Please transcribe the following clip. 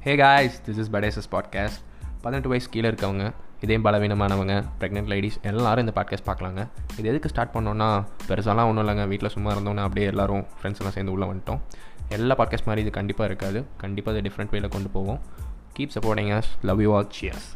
Hey guys this is படேசஸ் podcast பதினெட்டு வயசு கீழே இருக்கவங்க இதே பலவீனமானவங்க ப்ரெக்னென்ட் லேடிஸ் எல்லாரும் இந்த பாட்காஸ்ட் பார்க்கலாங்க. இது எதுக்கு ஸ்டார்ட் பண்ணோன்னா பெருசாலாம் ஒன்றும் இல்லைங்க. வீட்டில் சும்மா இருந்தோன்னா அப்படியே எல்லாரும் ஃப்ரெண்ட்ஸ் எல்லாம் சேர்ந்து உள்ளே வந்துட்டோம். எல்லா பாட்காஸ்ட் மாதிரி இது கண்டிப்பாக இருக்காது. கண்டிப்பாக இது டிஃப்ரெண்ட் வேயில் கொண்டு போவோம். Keep supporting us love you all cheers